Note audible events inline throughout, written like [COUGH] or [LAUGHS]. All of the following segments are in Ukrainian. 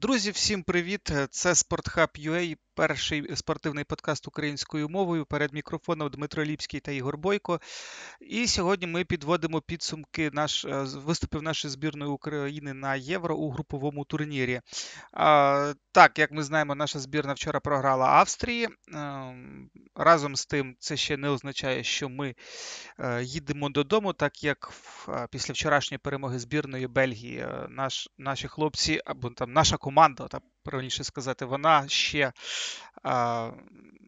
Друзі, всім привіт! Це SportHub.ua, перший спортивний подкаст українською мовою. Перед мікрофоном Дмитро Ліпський та Ігор Бойко. І сьогодні ми підводимо підсумки наш е, виступів нашої збірної України на Євро у груповому турнірі. Так, як ми знаємо, наша збірна вчора програла Австрії. Ем, разом з тим, це ще не означає, що ми е, їдемо додому, так як е, після вчорашньої перемоги збірної Бельгії наш, наші хлопці або там наша команда, так правильніше сказати, вона ще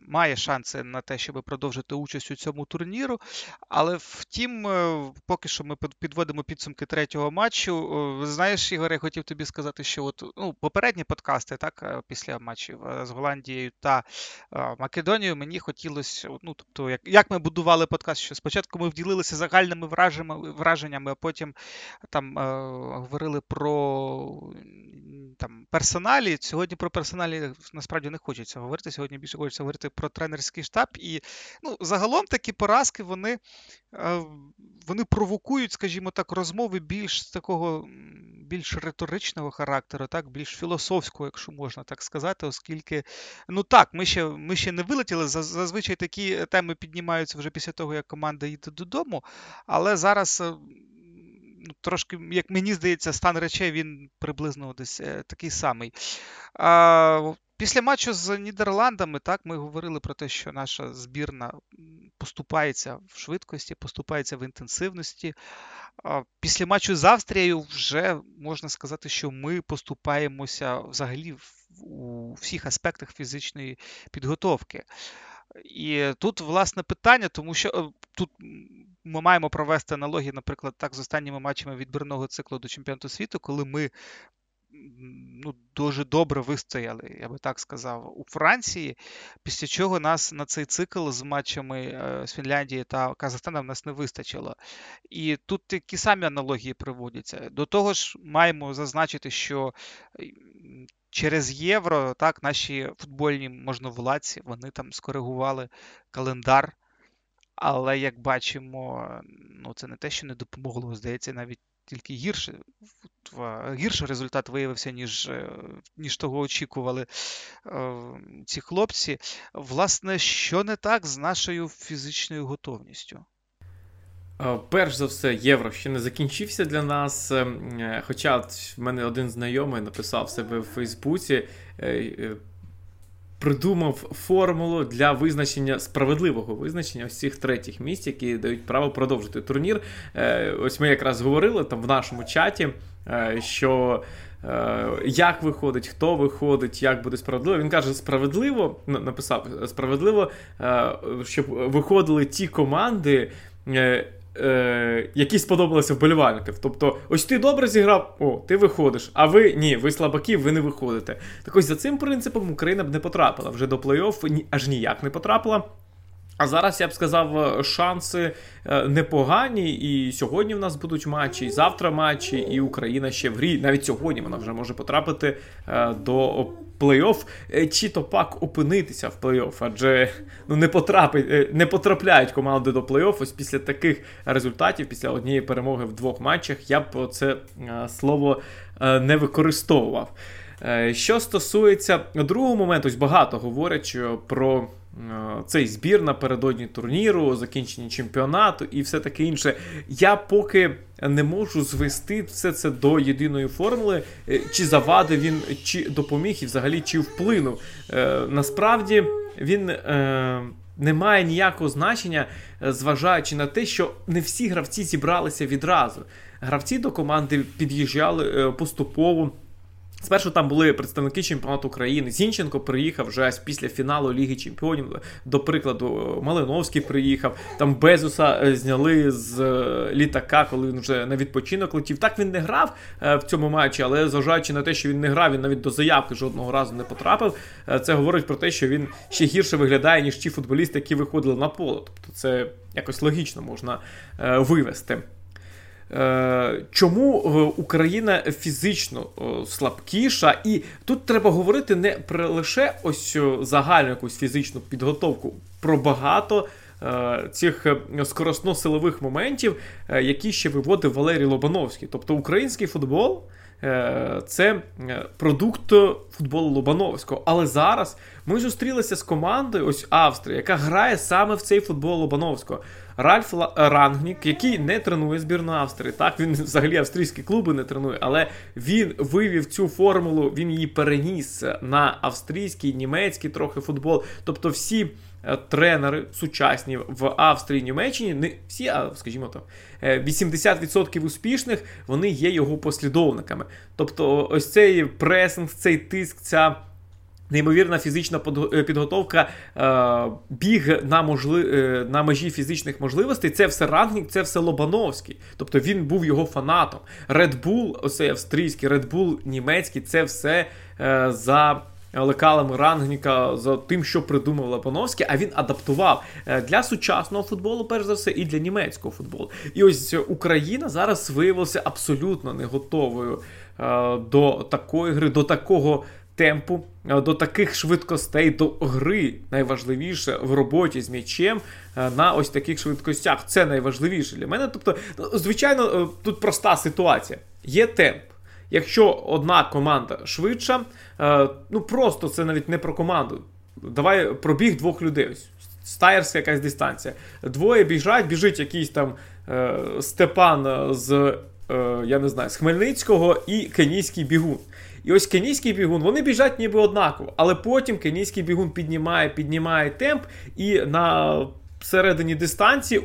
має шанси на те, щоб продовжити участь у цьому турніру. Але втім, е, поки що ми підводимо підсумки третього матчу. Знаєш, Ігор, я хотів тобі сказати, що от ну, попередні подкасти, так, е, після матчів е, з Голландією та Македонією, мені хотілося, ну, тобто, як як ми будували подкаст, що спочатку ми вділилися загальними враженнями, а потім там говорили про там персоналі. Сьогодні про персоналі насправді не хочеться говорити. Сьогодні більше хочеться говорити про тренерський штаб. І ну, загалом такі поразки вони е, вони провокують, скажімо так, розмови більш такого більш риторичного характеру, так, більш філософського, якщо можна так сказати, оскільки, ну так, ми ще ми ще не вилетіли. Зазвичай такі теми піднімаються вже після того, як команда їде додому. Але зараз е, ну, трошки, як мені здається, стан речей він приблизно десь е, такий самий. А, Після матчу з Нідерландами, так, ми говорили про те, що наша збірна поступається в швидкості, поступається в інтенсивності. Після матчу з Австрією вже можна сказати, що ми поступаємося взагалі у всіх аспектах фізичної підготовки. І тут, власне, питання, тому що е, тут ми маємо провести аналогії, наприклад, так з останніми матчами відбірного циклу до чемпіонату світу, коли ми ну, дуже добре вистояли, я би так сказав, у Франції, після чого нас на цей цикл з матчами е, з Фінляндії та Казахстаном нас не вистачило. І тут такі самі аналогії приводяться. До того ж, маємо зазначити, що через євро так, наші футбольні можновладці вони там скоригували календар. Але як бачимо, ну це не те, що не допомогло, здається, навіть тільки гірше гірший результат виявився, ніж е, ніж того очікували е, ці хлопці. Власне, що не так з нашою фізичною готовністю? Перш за все, євро ще не закінчився для нас. Е, хоча в мене один знайомий написав себе в Фейсбуці придумав формулу для визначення справедливого визначення цих третіх місць, які дають право продовжити турнір. Е, ось ми якраз говорили там в нашому чаті, е, що. Е, як виходить, хто виходить, як буде справедливо. Він каже, справедливо написав справедливо, щоб виходили ті команди, е, які сподобалися вболівальників. Тобто, ось ти добре зіграв, о, ти виходиш, а ви ні, ви слабаки, ви не виходите. Так ось за цим принципом Україна б не потрапила вже до плей-офф, ні, аж ніяк не потрапила. А зараз я б сказав, шанси е, непогані. І сьогодні в нас будуть матчі, і завтра матчі, і Україна ще в грі. Навіть сьогодні вона вже може потрапити е, до плей-офф, е, чи то пак опинитися в плей-офф, адже ну не потрапить, не потрапляють команди до плей-офф. Ось після таких результатів, після однієї перемоги в двох матчах, я б це слово не використовував. Що стосується другого моменту, ось багато говорять про. Е, цей збір напередодні турніру, закінчення чемпіонату і все таке інше. Я поки не можу звести все це до єдиної формули, е, чи завадив він, чи допоміг, і взагалі чи вплинув. Е, насправді він. Не має ніякого значення, зважаючи на те, що не всі гравці зібралися відразу. Гравці до команди під'їжджали поступово. Спершу там були представники чемпіонату України. Зінченко приїхав вже після фіналу Ліги Чемпіонів. До прикладу, Малиновський приїхав. Там Безуса е, зняли з е, літака, коли він вже на відпочинок летів. Так він не грав е, в цьому матчі, але зважаючи на те, що він не грав, він навіть до заявки жодного разу не потрапив. Це говорить про те, що він ще гірше виглядає, ніж ті футболісти, які виходили на поле. Тобто, це якось логічно можна вивести. Е, чому е, Україна фізично е, слабкіша, і тут треба говорити не про лише ось загальну якусь фізичну підготовку, про багато цих скоросно-силових моментів, які ще виводив Валерій Лобановський. Тобто український футбол е, це продукт футболу Лобановського. Але зараз ми зустрілися з командою ось Австрії, яка грає саме в цей футбол Лобановського. Ральф Рангнік, який не тренує збірну Австрії. Так, він взагалі австрійські клуби не тренує, але він вивів цю формулу, він її переніс на австрійський, німецький трохи футбол. Тобто всі е, тренери сучасні в Австрії, Німеччині, не всі, а скажімо так, 80% е, успішних вони є його послідовниками. Тобто, ось цей пресинг, цей тиск, ця. Неймовірна фізична е, підготовка, е, біг на можли... Е, на межі фізичних можливостей. Це все Рангнік, це все Лобановський. Тобто він був його фанатом. Red Bull, оцей австрійський, Red Bull німецький це все за лекалами Рангніка, за тим, що придумав Лобановський, а він адаптував для сучасного футболу, перш за все, і для німецького футболу. І ось Україна зараз виявилася абсолютно не готовою до такої гри, до такого темпу, е, до таких швидкостей, до гри найважливіше в роботі з м'ячем е, на ось таких швидкостях. Це найважливіше для мене. Тобто, ну, звичайно, е, тут проста ситуація. Є темп. Якщо одна команда швидша, ну просто це навіть не про команду. Давай пробіг двох людей. Ось Стаєрська якась дистанція. Двоє біжать, біжить якийсь там е, Степан з е, я не знаю, з Хмельницького і кенійський бігун. І ось кенійський бігун, вони біжать ніби однаково, але потім кенійський бігун піднімає, піднімає темп, і на середині дистанції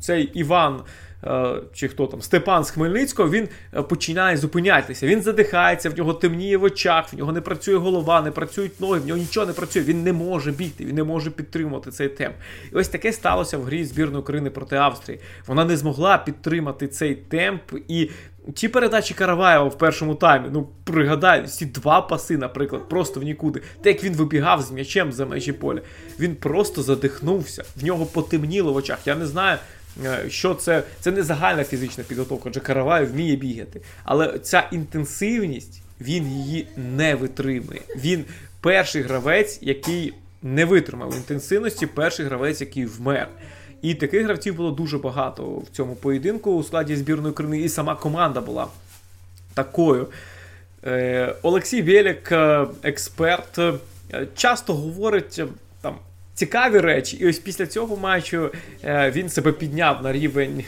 цей Іван. Е, чи хто там Степан з Хмельницького, він е, починає зупинятися. Він задихається, в нього темніє в очах, в нього не працює голова, не працюють ноги, в нього нічого не працює. Він не може бігти, він не може підтримувати цей темп. І ось таке сталося в грі збірної України проти Австрії. Вона не змогла підтримати цей темп і Ті передачі Караваєва в першому таймі, ну пригадай, ці два паси, наприклад, просто в нікуди. Те, як він вибігав з м'ячем за межі поля, він просто задихнувся, в нього потемніло в очах. Я не знаю, що це Це не загальна фізична підготовка, адже Караваєв вміє бігати. Але ця інтенсивність, він її не витримує. Він перший гравець, який не витримав інтенсивності, перший гравець, який вмер. І таких гравців було дуже багато в цьому поєдинку у складі збірної України, і сама команда була такою. Е, Олексій Білік, е, експерт, е, часто говорить цікаві речі, і ось після цього матчу він себе підняв на рівень.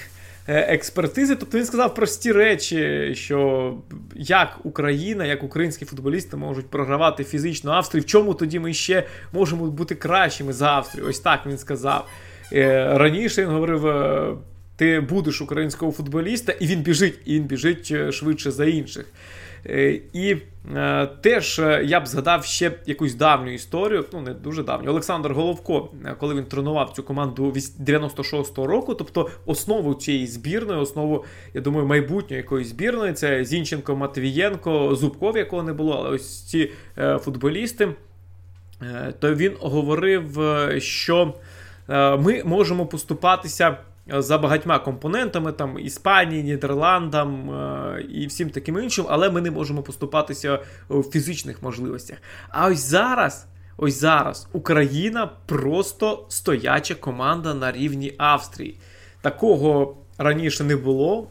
Експертизи, тобто він сказав прості речі, що як Україна, як українські футболісти можуть програвати фізично Австрію, в чому тоді ми ще можемо бути кращими за Австрію? Ось так він сказав. Е, раніше він говорив: е, ти будеш українського футболіста, і він біжить, і він біжить е, швидше за інших. І е, теж я б згадав ще якусь давню історію, ну не дуже давню. Олександр Головко, коли він тренував цю команду 96-го року, тобто основу цієї збірної, основу, я думаю, майбутньої якоїсь збірної, це Зінченко, Матвієнко, Зубков, якого не було, але ось ці е, футболісти, е, то він говорив, що. Е, ми можемо поступатися е, за багатьма компонентами, там Іспанії, Нідерландам е, і всім таким іншим, але ми не можемо поступатися в фізичних можливостях. А ось зараз. Ось зараз Україна просто стояча команда на рівні Австрії. Такого раніше не було,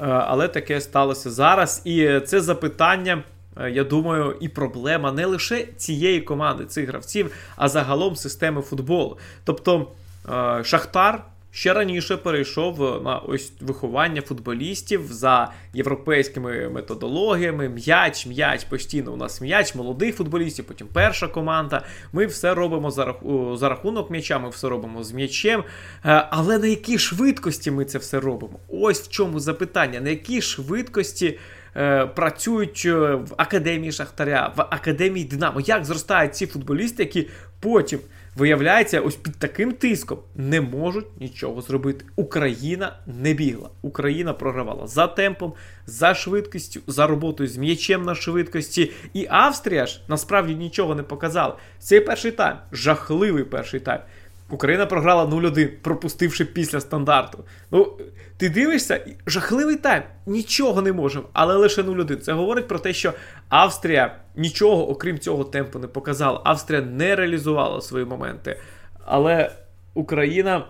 але таке сталося зараз. І це запитання Е, я думаю, і проблема не лише цієї команди, цих гравців, а загалом системи футболу. Тобто е, Шахтар. Ще раніше перейшов на ось виховання футболістів за європейськими методологіями. М'яч, м'яч, постійно у нас м'яч, молодих футболістів, потім перша команда. Ми все робимо за за рахунок м'яча, ми все робимо з м'ячем. Е, але на якій швидкості ми це все робимо? Ось в чому запитання: на якій швидкості Е, працюють е, в академії Шахтаря, в академії Динамо. Як зростають ці футболісти, які потім виявляється, ось під таким тиском не можуть нічого зробити. Україна не бігла. Україна програвала за темпом, за швидкістю, за роботою з м'ячем на швидкості. І Австрія ж насправді нічого не показала. Цей перший тайм жахливий перший тайм. Україна програла 0-1, пропустивши після стандарту. Ну, ти дивишся, жахливий тайм, нічого не можемо, але лише 0-1. Це говорить про те, що Австрія нічого, окрім цього темпу, не показала. Австрія не реалізувала свої моменти. Але Україна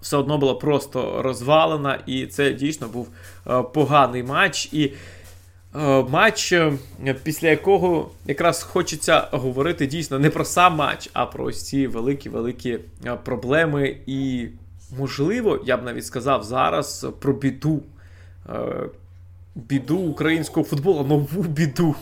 все одно була просто розвалена, і це дійсно був е, поганий матч. І Матч, після якого якраз хочеться говорити дійсно не про сам матч, а про ці великі-великі проблеми. І, можливо, я б навіть сказав зараз про біду. Біду українського футболу, нову біду.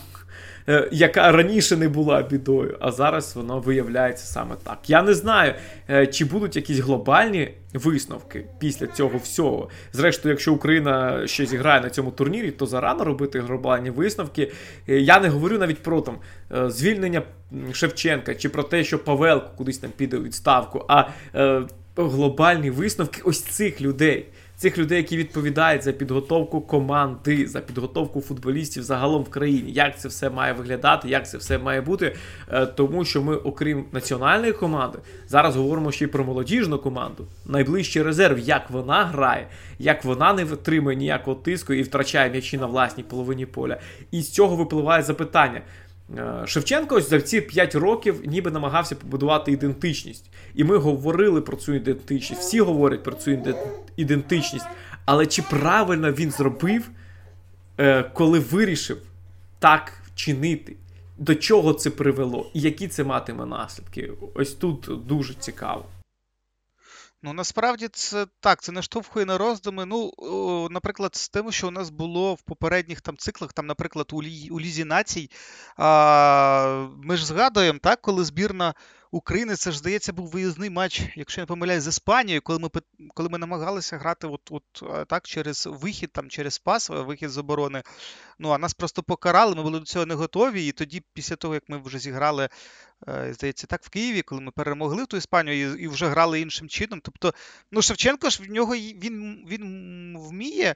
Е, яка раніше не була бідою, а зараз воно виявляється саме так. Я не знаю, е, чи будуть якісь глобальні висновки після цього всього. Зрештою, якщо Україна ще зіграє на цьому турнірі, то зарано робити глобальні висновки. Е, я не говорю навіть про там звільнення Шевченка чи про те, що Павелко кудись там піде у відставку, а глобальні висновки ось цих людей цих людей, які відповідають за підготовку команди, за підготовку футболістів загалом в країні. Як це все має виглядати, як це все має бути. Е, тому що ми, окрім національної команди, зараз говоримо ще й про молодіжну команду. Найближчий резерв, як вона грає, як вона не витримує ніякого тиску і втрачає м'ячі на власній половині поля. І з цього випливає запитання. Е, Шевченко ось за ці 5 років ніби намагався побудувати ідентичність. І ми говорили про цю ідентичність. Всі говорять про цю ідентичність. Але чи правильно він зробив, е, коли вирішив так чинити? До чого це привело? І які це матиме наслідки? Ось тут дуже цікаво. Ну, насправді це так, це наштовхує на роздуми. Ну, наприклад, з тим, що у нас було в попередніх там циклах, там, наприклад, у, Лі, у Лізі націй, а, ми ж згадуємо, так, коли збірна України, це ж здається, був виїзний матч, якщо я не помиляюсь, з Іспанією, коли ми коли ми намагалися грати от, от так через вихід, там через пас, вихід з оборони. Ну а нас просто покарали, ми були до цього не готові. І тоді, після того, як ми вже зіграли, е, здається, так в Києві, коли ми перемогли ту Іспанію і, і вже грали іншим чином. Тобто, ну Шевченко ж в нього він, він вміє.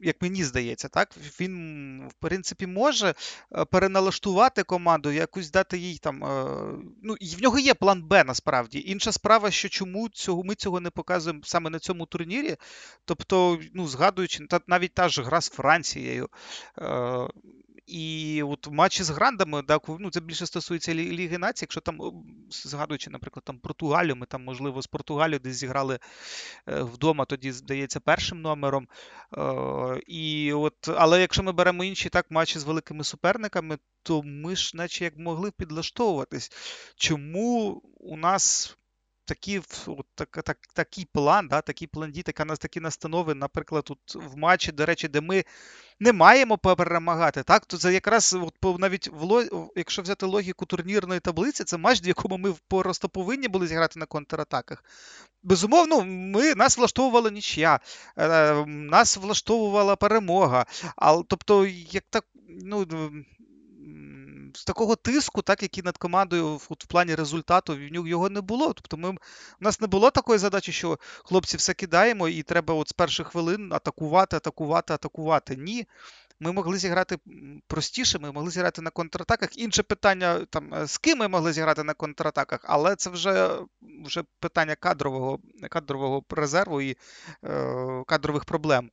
Е, як мені здається, так він в принципі може е, переналаштувати команду, якусь дати їй там. Е, ну в нього є план Б насправді. Інша справа, що чому цього ми цього не показуємо саме на цьому турнірі. Тобто, ну згадуючи, навіть та ж гра з Францією. І от матчі з грандами, так, ну це більше стосується Ліги Націй, якщо там, згадуючи, наприклад, там Португалію, ми там, можливо, з Португалією десь зіграли е, вдома, тоді, здається, першим номером. Е, і от, Але якщо ми беремо інші так матчі з великими суперниками, то ми ж, наче як могли підлаштовуватись. Чому у нас такі, от, так, так, такий план, да, такий план дій, така, такі настанови, наприклад, тут в матчі, до речі, де ми не маємо перемагати. Так, то це якраз от, навіть в якщо взяти логіку турнірної таблиці, це матч, в якому ми просто повинні були зіграти на контратаках. Безумовно, ми нас влаштовувала нічия, е, нас влаштовувала перемога. А, тобто, як так, ну такого тиску, так який над командою в, в плані результату в нього його не було. Тобто, ми у нас не було такої задачі, що хлопці все кидаємо, і треба от з перших хвилин атакувати, атакувати, атакувати. Ні. Ми могли зіграти простіше, ми могли зіграти на контратаках. Інше питання, там, е, з ким ми могли зіграти на контратаках, але це вже вже питання кадрового кадрового резерву і е, кадрових проблем.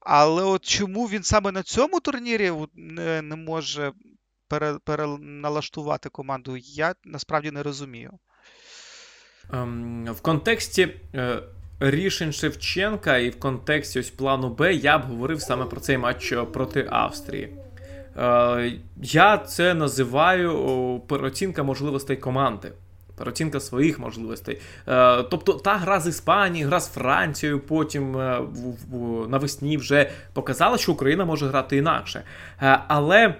Але от чому він саме на цьому турнірі не, не може переналаштувати команду, я насправді не розумію. Ем, в контексті е, рішень Шевченка і в контексті ось плану Б я б говорив саме про цей матч е, проти Австрії. Е, я це називаю переоцінка можливостей команди. Переоцінка своїх можливостей. Тобто та гра з Іспанією, гра з Францією, потім навесні вже показала, що Україна може грати інакше. Але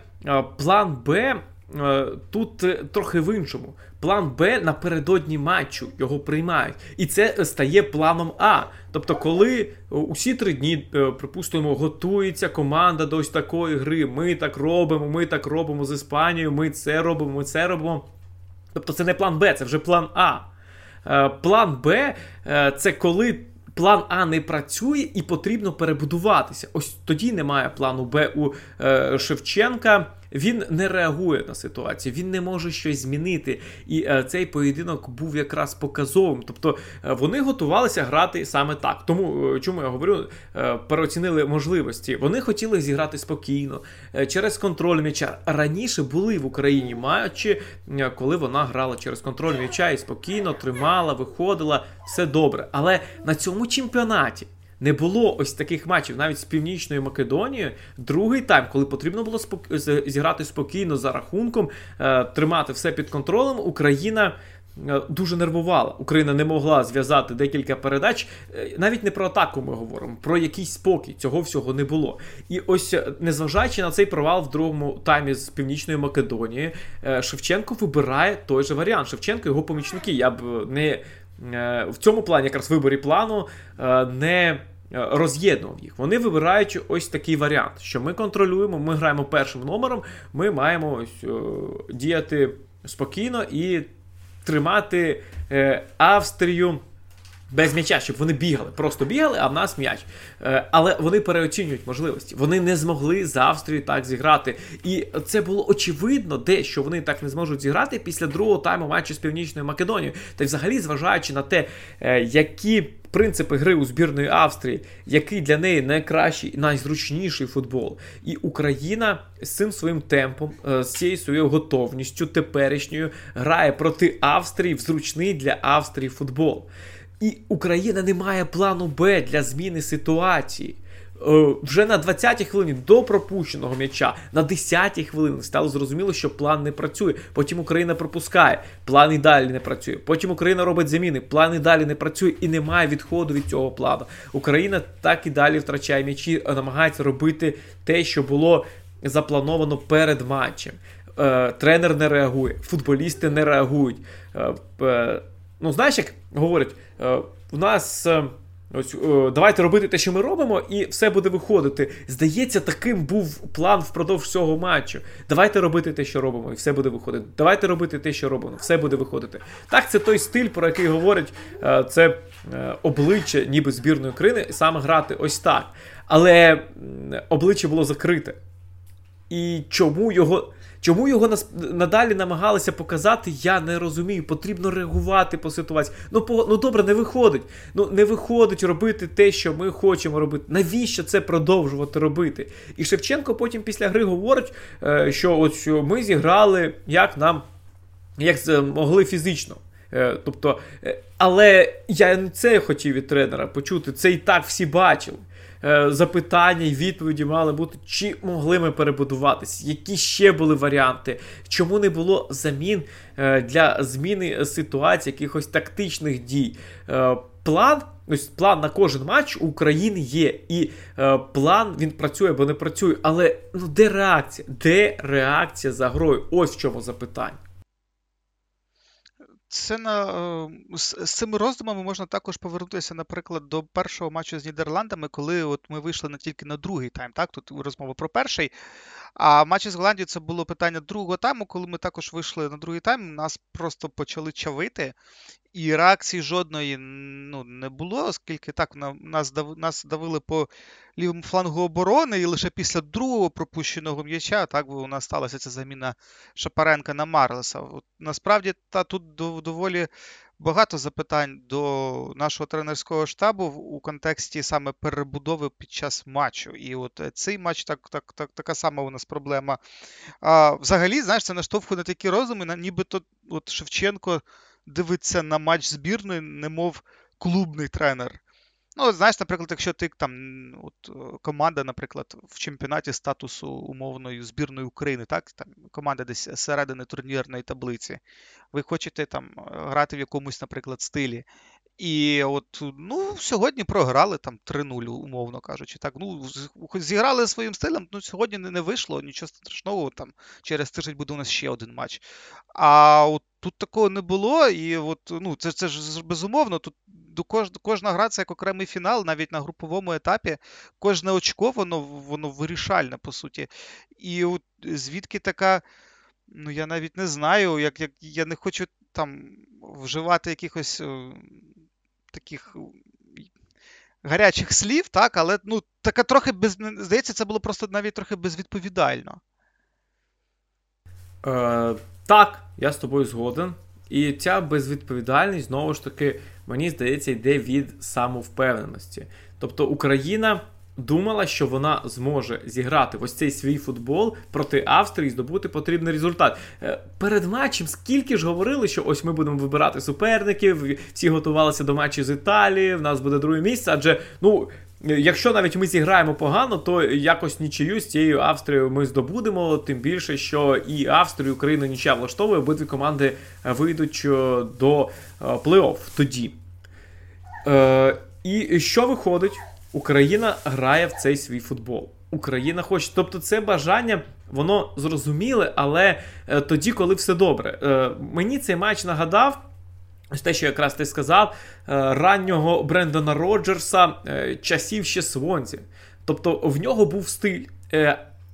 план Б е, тут е, трохи в іншому. План Б напередодні матчу його приймають. І це стає планом А. Тобто, коли усі три дні, припустимо, готується команда до ось такої гри, ми так робимо, ми так робимо з Іспанією, ми це робимо, ми це робимо. Тобто, це не план Б, це вже план А. План Б це коли план А не працює і потрібно перебудуватися. Ось тоді немає плану Б у е, Шевченка. Він не реагує на ситуацію, він не може щось змінити. І е, цей поєдинок був якраз показовим. Тобто е, вони готувалися грати саме так. Тому е, чому я говорю, переоцінили можливості. Вони хотіли зіграти спокійно через контроль м'яча. Раніше були в Україні матчі, коли вона грала через контроль м'яча і спокійно тримала, виходила, все добре. Але на цьому чемпіонаті Не було ось таких матчів навіть з Північною Македонією. Другий тайм, коли потрібно було спок... зіграти спокійно за рахунком, е, тримати все під контролем, Україна. Е, дуже нервувала. Україна не могла зв'язати декілька передач. Е, навіть не про атаку ми говоримо, про якийсь спокій. Цього всього не було. І ось, незважаючи на цей провал в другому таймі з Північної Македонії, Шевченко вибирає той же варіант. Шевченко його помічники. Я б не в цьому плані, якраз виборі плану, не. Роз'єднував їх. Вони вибирають ось такий варіант, що ми контролюємо, ми граємо першим номером, ми маємо ось, діяти спокійно і тримати е, Австрію. Без м'яча, щоб вони бігали, просто бігали, а в нас м'яч. Е, але вони переоцінюють можливості. Вони не змогли з Австрії так зіграти. І це було очевидно, де що вони так не зможуть зіграти після другого тайму матчу з Північною Македонією. Та й взагалі, зважаючи на те, е, які принципи гри у збірної Австрії, який для неї найкращий найзручніший футбол. І Україна з цим своїм темпом, е, з цією своєю готовністю теперішньою грає проти Австрії в зручний для Австрії футбол. І Україна не має плану Б для зміни ситуації. Е, вже на 20-й хвилині до пропущеного м'яча, на 10-й хвилині стало зрозуміло, що план не працює. Потім Україна пропускає, план і далі не працює. Потім Україна робить заміни, план і далі не працює і немає відходу від цього плану. Україна так і далі втрачає м'ячі, намагається робити те, що було заплановано перед матчем. Е, тренер не реагує, футболісти не реагують. Е, ну, знаєш, як говорять, у нас. Ось о, давайте робити те, що ми робимо, і все буде виходити. Здається, таким був план впродовж цього матчу. Давайте робити те, що робимо, і все буде виходити. Давайте робити те, що робимо, все буде виходити. Так, це той стиль, про який говорять, е, це е, обличчя, ніби збірної країни, саме грати ось так. Але обличчя було закрите. І чому його Чому його нас надалі намагалися показати, я не розумію. Потрібно реагувати по ситуації. Ну по, ну добре, не виходить. Ну не виходить робити те, що ми хочемо робити. Навіщо це продовжувати робити? І Шевченко потім після гри говорить, е, що що ми зіграли як нам як могли фізично. Е, тобто, е, але я не це хотів від тренера почути. Це і так всі бачили. Е, запитання і відповіді мали бути, чи могли ми перебудуватись, які ще були варіанти, чому не було замін е, для зміни ситуації, якихось тактичних дій. Е, план, ось план на кожен матч у України є. І е, план він працює або не працює. Але ну де реакція? Де реакція за грою? Ось в чому запитання це на е, з, з цими роздумами можна також повернутися, наприклад, до першого матчу з Нідерландами, коли от ми вийшли не тільки на другий тайм. Так, тут розмова про перший. А матчі з Голландією це було питання другого тайму, коли ми також вийшли на другий тайм. Нас просто почали чавити, і реакції жодної ну, не було, оскільки так нас нас давили по лівому флангу оборони, і лише після другого пропущеного м'яча так у нас сталася ця заміна Шапаренка на Марлеса. От, Насправді, та тут доволі багато запитань до нашого тренерського штабу у контексті саме перебудови під час матчу. І от цей матч так, так, так, така сама у нас проблема. А, Взагалі, знаєш, це наштовхує на такі розуми, нібито от Шевченко дивиться на матч збірної, немов клубний тренер. Ну, знаєш, наприклад, якщо ти там от, е, команда, наприклад, в чемпіонаті статусу умовної збірної України, так, там команда десь середини турнірної таблиці, ви хочете там грати в якомусь, наприклад, стилі. І от ну, сьогодні програли там 3-0, умовно кажучи. Так, ну, Зіграли своїм стилем, ну сьогодні не вийшло, нічого страшного, там через тиждень буде у нас ще один матч. А от тут такого не було, і от, ну, це це ж безумовно. Тут до кож, кожна гра це як окремий фінал, навіть на груповому етапі. Кожне очко, воно воно вирішальне, по суті. І от звідки така. Ну, я навіть не знаю, як, як я не хочу там вживати якихось е, таких гарячих слів, так, але ну, така трохи без. Здається, це було просто навіть трохи безвідповідально. Е, Так, я з тобою згоден. І ця безвідповідальність, знову ж таки, мені здається, йде від самовпевненості. Тобто Україна думала, що вона зможе зіграти ось цей свій футбол проти Австрії і здобути потрібний результат. Е, перед матчем скільки ж говорили, що ось ми будемо вибирати суперників, всі готувалися до матчу з Італії, в нас буде друге місце, адже ну. Якщо навіть ми зіграємо погано, то якось нічию з цією Австрією ми здобудемо. Тим більше, що і Австрію, і Україна нічия влаштовує, обидві команди вийдуть до плей-офф тоді. Е, І що виходить? Україна грає в цей свій футбол. Україна хоче. Тобто, це бажання, воно зрозуміле, але е, тоді, коли все добре. Е, Мені цей матч нагадав. Ось те, що якраз ти сказав, е, раннього Брендона Роджерса е, часів ще Свонзі. Тобто в нього був стиль.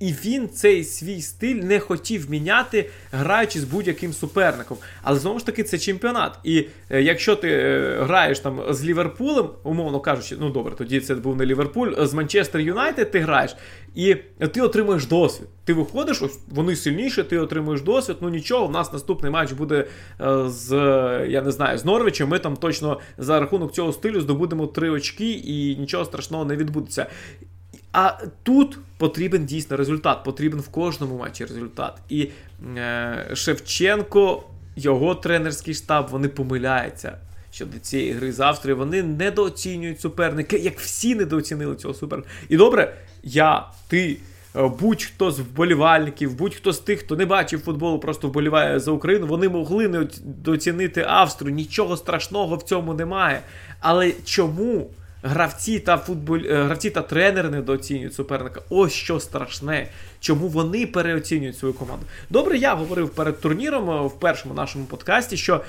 Е, і він цей свій стиль не хотів міняти, граючи з будь-яким суперником. Але знову ж таки, це чемпіонат. І е, якщо ти е, граєш там з Ліверпулем, умовно кажучи, ну добре, тоді це був не Ліверпуль, з Манчестер Юнайтед ти граєш, і ти отримуєш досвід. Ти виходиш, ось вони сильніші, ти отримуєш досвід. Ну нічого, в нас наступний матч буде е, з я не знаю, з Норвічем. Ми там точно за рахунок цього стилю здобудемо три очки, і нічого страшного не відбудеться. А тут потрібен дійсно результат, потрібен в кожному матчі результат. І е, Шевченко, його тренерський штаб, вони помиляються щодо цієї гри з Австрією. Вони недооцінюють суперника, як всі недооцінили цього суперника. І добре, я, ти. Е, будь-хто з вболівальників, будь-хто з тих, хто не бачив футболу, просто вболіває за Україну, вони могли не доцінити Австрію. Нічого страшного в цьому немає. Але чому Гравці та футболь... Е, гравці та тренери недооцінюють суперника. Ось що страшне. Чому вони переоцінюють свою команду? Добре, я говорив перед турніром е, в першому нашому подкасті, що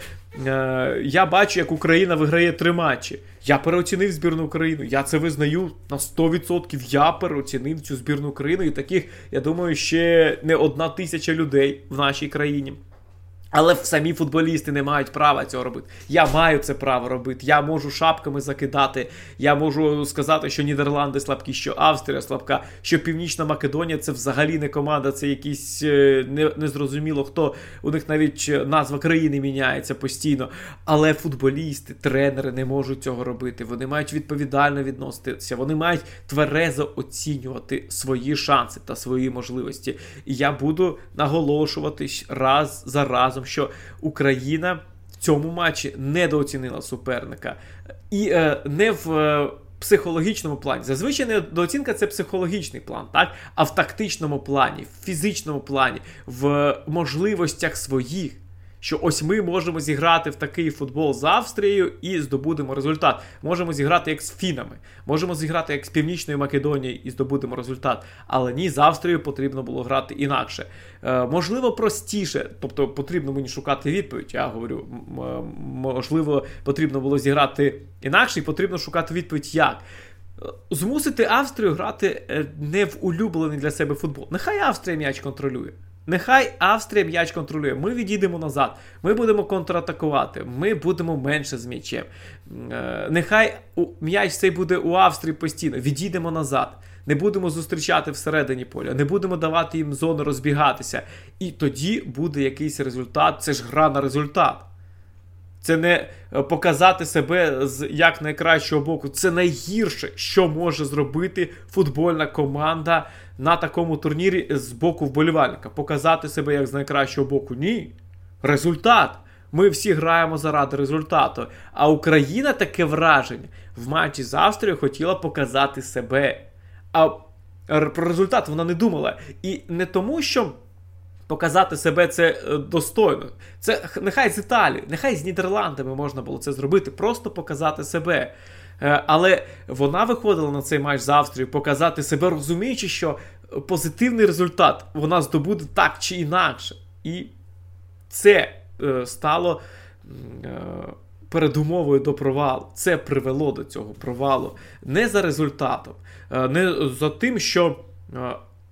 е, я бачу, як Україна виграє три матчі. Я переоцінив збірну Україну. Я це визнаю на 100%. Я переоцінив цю збірну Україну. І таких, я думаю, ще не одна тисяча людей в нашій країні. Але самі футболісти не мають права цього робити. Я маю це право робити. Я можу шапками закидати. Я можу сказати, що Нідерланди слабкі, що Австрія слабка, що Північна Македонія це взагалі не команда, це якийсь е, незрозуміло хто. У них навіть е, назва країни міняється постійно. Але футболісти, тренери не можуть цього робити. Вони мають відповідально відноситися. Вони мають тверезо оцінювати свої шанси та свої можливості. І я буду наголошувати раз за разом фактом, що Україна в цьому матчі недооцінила суперника. І е, не в. Е, Психологічному плані. Зазвичай недооцінка це психологічний план, так? А в тактичному плані, в фізичному плані, в можливостях своїх що ось ми можемо зіграти в такий футбол з Австрією і здобудемо результат. Можемо зіграти як з Фінами, можемо зіграти як з Північною Македонією і здобудемо результат. Але ні, з Австрією потрібно було грати інакше. Е, можливо, простіше, тобто потрібно мені шукати відповідь. Я говорю, можливо, потрібно було зіграти інакше, і потрібно шукати відповідь як. Е, змусити Австрію грати е, не в улюблений для себе футбол. Нехай Австрія м'яч контролює. Нехай Австрія м'яч контролює. Ми відійдемо назад, ми будемо контратакувати, ми будемо менше з м'ячем. Е, нехай м'яч цей буде у Австрії постійно. Відійдемо назад. Не будемо зустрічати всередині поля, не будемо давати їм зону розбігатися. І тоді буде якийсь результат. Це ж гра на результат. Це не е, показати себе з як найкращого боку. Це найгірше, що може зробити футбольна команда на такому турнірі з боку вболівальника. Показати себе як з найкращого боку. Ні. Результат. Ми всі граємо заради результату. А Україна таке враження в матчі з Австрією хотіла показати себе. А про результат вона не думала. І не тому, що показати себе це е, достойно. Це нехай з Італії, нехай з Нідерландами можна було це зробити, просто показати себе. Е, але вона виходила на цей матч з Австрією, показати себе, розуміючи, що позитивний результат вона здобуде так чи інакше. І це е, стало передумовою до провалу. Це привело до цього провалу. Не за результатом, не за тим, що.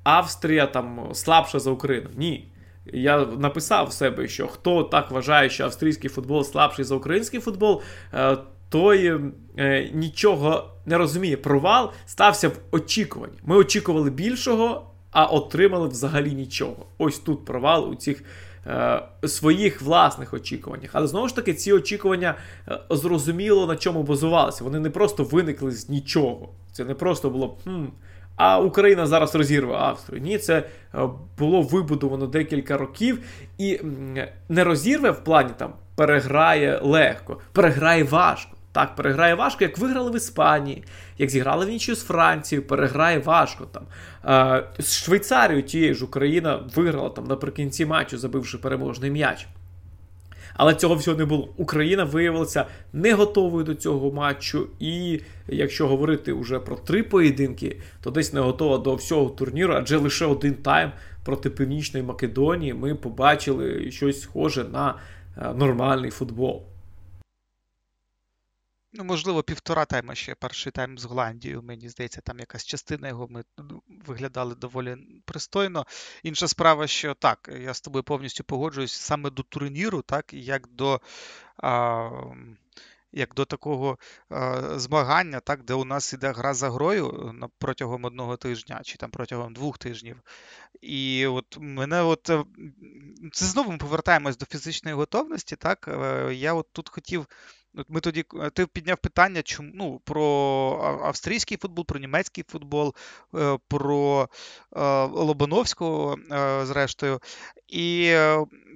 Австрія там слабша за Україну. Ні. Я написав в себе, що хто так вважає, що австрійський футбол слабший за український футбол, е, той е, нічого не розуміє. Провал стався в очікуванні. Ми очікували більшого, а отримали взагалі нічого. Ось тут провал у цих е, своїх власних очікуваннях. Але знову ж таки, ці очікування зрозуміло на чому базувалися. Вони не просто виникли з нічого. Це не просто було. хм, а Україна зараз розірве Австрію. Ні, це е, було вибудовано декілька років і не розірве в плані там переграє легко, переграє важко. Так, переграє важко, як виграли в Іспанії, як зіграли в нічю з Францією, переграє важко там. Е, з Швейцарією тією ж Україна виграла там наприкінці матчу, забивши переможний м'яч. Але цього всього не було. Україна виявилася не готовою до цього матчу. І якщо говорити вже про три поєдинки, то десь не готова до всього турніру, адже лише один тайм проти Північної Македонії ми побачили щось схоже на е, нормальний футбол. Ну, можливо, півтора тайма ще перший тайм з Голландією. Мені здається, там якась частина його ми ну, виглядали доволі пристойно. Інша справа, що так, я з тобою повністю погоджуюсь саме до турніру, так, як до. А, як до такого е, змагання, так, де у нас іде гра за грою протягом одного тижня чи там протягом двох тижнів. І от мене от е, це знову ми повертаємось до фізичної готовності. так, е, Я от тут хотів ми тоді е, ти підняв питання, чому ну, про австрійський футбол, про німецький футбол, е, про е, Лобановського, зрештою. І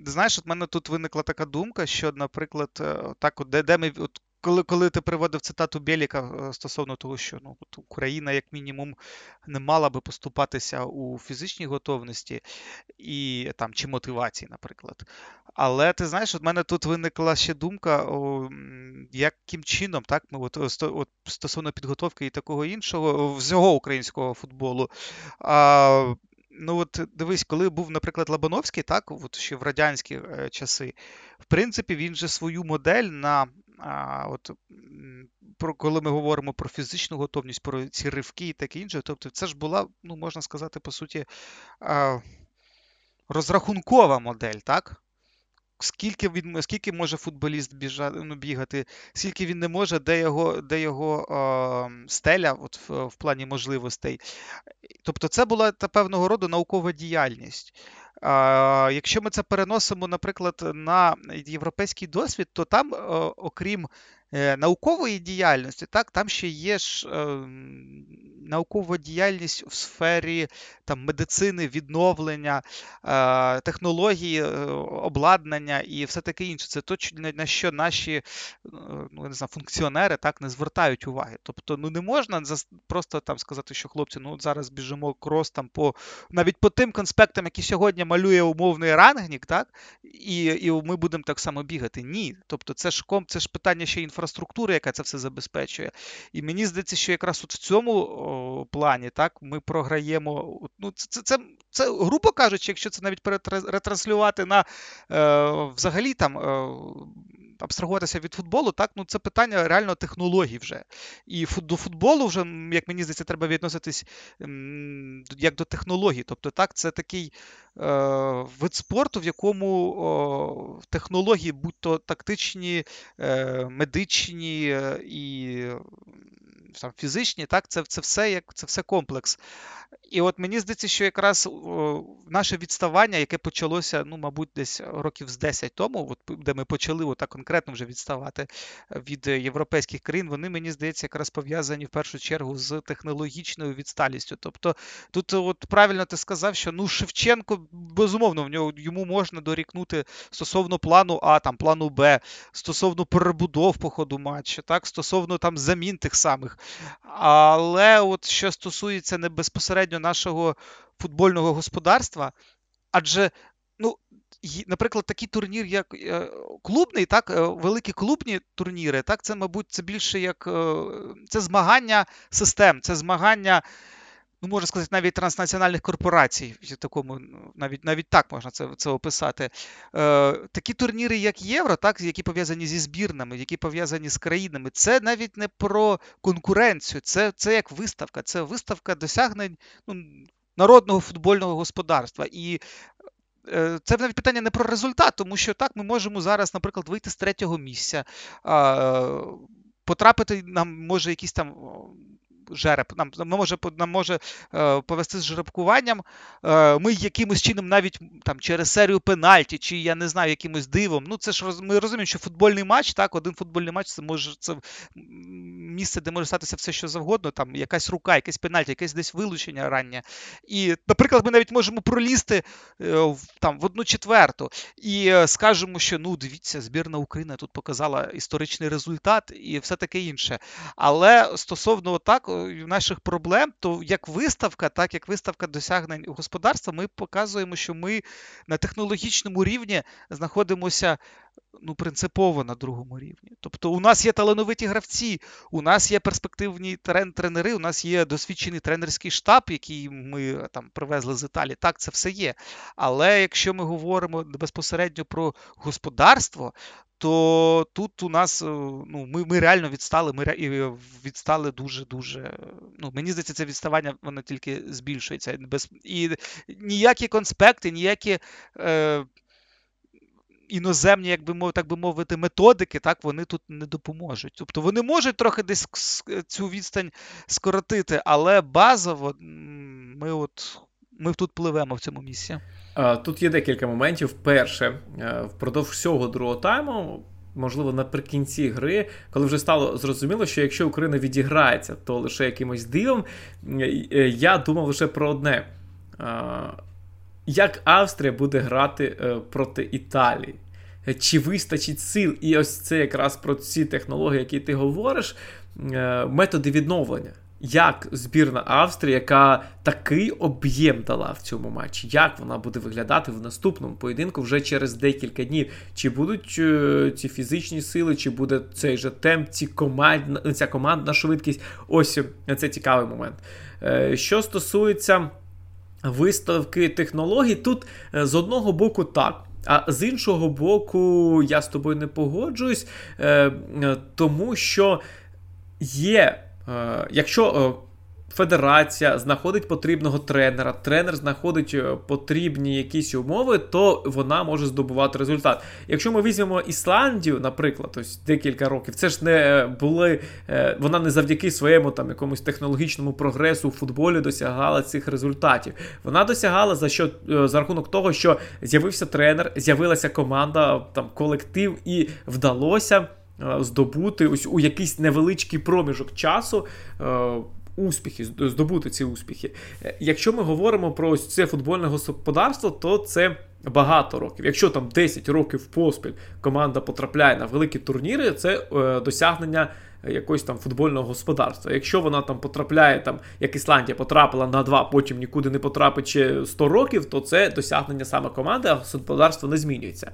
знаєш, от мене тут виникла така думка, що, наприклад, так, от де, де ми от коли коли ти приводив цитату Біліка стосовно того, що ну, Україна, як мінімум, не мала би поступатися у фізичній готовності і там чи мотивації, наприклад. Але ти знаєш, от мене тут виникла ще думка, о, яким чином, так, ми от, от стосовно підготовки і такого іншого всього українського футболу. А, Ну, от дивись, коли був, наприклад, Лабановський, так, от ще в радянські е, часи, в принципі, він же свою модель на а, от, про коли ми говоримо про фізичну готовність, про ці ривки і таке інше, тобто це ж була, ну, можна сказати, по суті, а, розрахункова модель, так? скільки він скільки може футболіст біжати, ну, бігати, скільки він не може, де його де його е, стеля от в, в плані можливостей. Тобто, це була та певного роду наукова діяльність. Якщо ми це переносимо, наприклад, на європейський досвід, то там, е, окрім наукової діяльності, так, там ще є ж е, наукова діяльність в сфері там, медицини, відновлення, е, технології, е, обладнання і все таке інше. Це то, на що наші е, ну, не знаю, функціонери так не звертають уваги. Тобто, ну не можна просто там сказати, що хлопці, ну зараз біжимо крос там по навіть по тим конспектам, які сьогодні малює умовний рангнік, так, і і ми будемо так само бігати. Ні. Тобто, це ж ком, це ж питання ще інфраструктури інфраструктури, яка це все забезпечує. І мені здається, що якраз от в цьому о, плані так, ми програємо. Ну, Це, це, це, це, грубо кажучи, якщо це навіть ретранслювати на е, взагалі там. Е, Абстрагуватися від футболу, так, ну це питання реально технологій вже. І до футболу вже, як мені здається, треба відноситись як до технологій. Тобто, так, це такий е, вид спорту, в якому о, технології, будь-то тактичні, е, медичні е, і там, фізичні, так, це це все як це все комплекс. І от мені здається, що якраз наше відставання, яке почалося, ну, мабуть, десь років з 10 тому, от, де ми почали отак конкретно вже відставати від європейських країн, вони, мені здається, якраз пов'язані в першу чергу з технологічною відсталістю. Тобто, тут от правильно ти сказав, що ну Шевченко, безумовно, в нього йому можна дорікнути стосовно плану А, там плану Б, стосовно перебудов по ходу матчу, так, стосовно там замін тих самих. Але от що стосується не безпосередньо нашого футбольного господарства, адже, ну, наприклад, такий турнір, як е, клубний, так, е, великі клубні турніри, так, це, мабуть, це більше як е, це змагання систем, це змагання ну, можна сказати, навіть транснаціональних корпорацій, в такому, ну, навіть навіть так можна це це описати. Е, Такі турніри, як Євро, так, які пов'язані зі збірнами, які пов'язані з країнами, це навіть не про конкуренцію, це це як виставка, це виставка досягнень ну, народного футбольного господарства. І е, це навіть питання не про результат, тому що так ми можемо зараз, наприклад, вийти з третього місця. Потрапити нам може якісь там жереб, нам може нам може е, повести з жеребкуванням. Е, ми якимось чином навіть там через серію пенальті, чи я не знаю, якимось дивом. Ну це ж ми розуміємо, що футбольний матч, так, один футбольний матч це може це місце, де може статися все, що завгодно. Там якась рука, якесь пенальті, якесь десь вилучення раннє. І, наприклад, ми навіть можемо пролізти е, там в одну четверту і скажемо, що ну дивіться, збірна України тут показала історичний результат і все таке інше. Але стосовно так наших проблем, то як виставка, так як виставка досягнень господарства, ми показуємо, що ми на технологічному рівні знаходимося ну, принципово на другому рівні. Тобто, у нас є талановиті гравці, у нас є перспективні тренери, у нас є досвідчений тренерський штаб, який ми там привезли з Італії. Так, це все є. Але якщо ми говоримо безпосередньо про господарство, то тут у нас е, ну, ми ми реально відстали. Ми відстали дуже-дуже. Ну, Мені здається, це відставання воно тільки збільшується. Без, І ніякі конспекти, ніякі. Е, іноземні, як би так би мовити, методики, так вони тут не допоможуть. Тобто вони можуть трохи десь цю відстань скоротити, але базово ми от ми тут пливемо в цьому місці. Тут є декілька моментів. Перше, е, впродовж всього другого тайму. Можливо, наприкінці гри, коли вже стало зрозуміло, що якщо Україна відіграється, то лише якимось дивом. Е, я думав лише про одне: як Австрія буде грати е, проти Італії? Чи вистачить сил? І ось це якраз про ці технології, які ти говориш, методи відновлення як збірна Австрії, яка такий об'єм дала в цьому матчі, як вона буде виглядати в наступному поєдинку вже через декілька днів? Чи будуть е, ці фізичні сили, чи буде цей же темп, ці команд, ця командна швидкість? Ось е, це цікавий момент. Е, що стосується виставки технологій, тут з одного боку так. А з іншого боку, я з тобою не погоджуюсь, тому що є якщо е, федерація знаходить потрібного тренера, тренер знаходить е, потрібні якісь умови, то вона може здобувати результат. Якщо ми візьмемо Ісландію, наприклад, ось декілька років, це ж не були, вона не завдяки своєму там якомусь технологічному прогресу у футболі досягала цих результатів. Вона досягала за що за рахунок того, що з'явився тренер, з'явилася команда, там колектив, і вдалося. Е, здобути ось у якийсь невеличкий проміжок часу. Е, успіхи, здобути ці успіхи. Е, якщо ми говоримо про ось це футбольне господарство, то це багато років. Якщо там 10 років поспіль команда потрапляє на великі турніри, це е, досягнення якогось там футбольного господарства. Якщо вона там потрапляє, там як Ісландія потрапила на два, потім нікуди не потрапить ще 100 років, то це досягнення саме команди, а господарство не змінюється.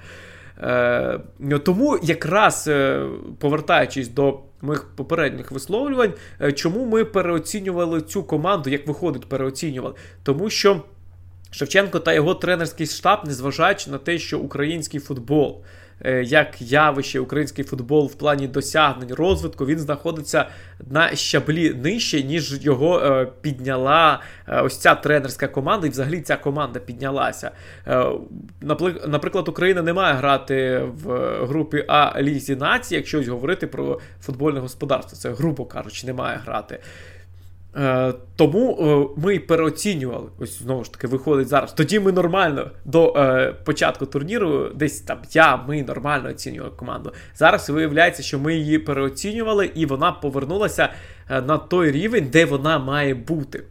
Е, Тому якраз е, повертаючись до моїх попередніх висловлювань, е, чому ми переоцінювали цю команду, як виходить, переоцінювали? Тому що Шевченко та його тренерський штаб, незважаючи на те, що український футбол як явище український футбол в плані досягнень розвитку, він знаходиться на щаблі нижче, ніж його е, підняла е, ось ця тренерська команда, і взагалі ця команда піднялася. Наприклад, Україна не має грати в групі А Лізі нації, якщо говорити про футбольне господарство. Це, грубо кажучи, не має грати. Е, Тому е, ми переоцінювали. Ось знову ж таки виходить зараз. Тоді ми нормально до е, початку турніру, десь там я, ми нормально оцінювали команду. Зараз виявляється, що ми її переоцінювали, і вона повернулася е, на той рівень, де вона має бути.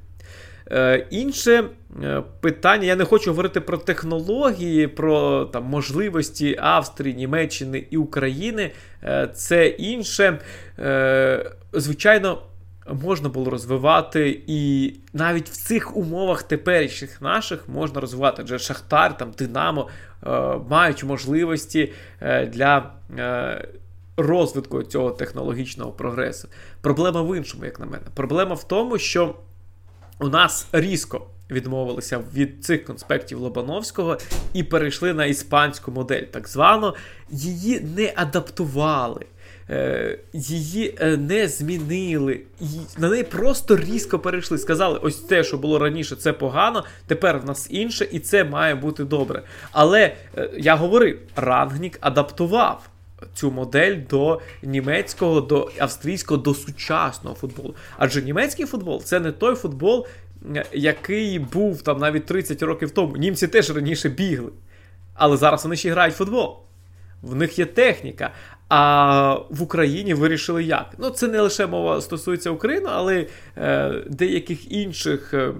Е, Інше е, питання, я не хочу говорити про технології, про там, можливості Австрії, Німеччини і України. Е, Це інше. Е, Звичайно можна було розвивати, і навіть в цих умовах теперішніх наших можна розвивати. Адже Шахтар, там Динамо е, мають можливості е, для е, розвитку цього технологічного прогресу. Проблема в іншому, як на мене. Проблема в тому, що у нас різко. Відмовилися від цих конспектів Лобановського і перейшли на іспанську модель, так звано, її не адаптували. Е, її е, не змінили. На неї просто різко перейшли. Сказали, ось те, що було раніше, це погано, тепер в нас інше, і це має бути добре. Але е, я говорив, Рангнік адаптував цю модель до німецького, до австрійського, до сучасного футболу. Адже німецький футбол це не той футбол, який був там навіть 30 років тому. Німці теж раніше бігли. Але зараз вони ще грають в футбол. В них є техніка. А в Україні вирішили як? Ну, це не лише мова стосується України, але е, деяких інших е,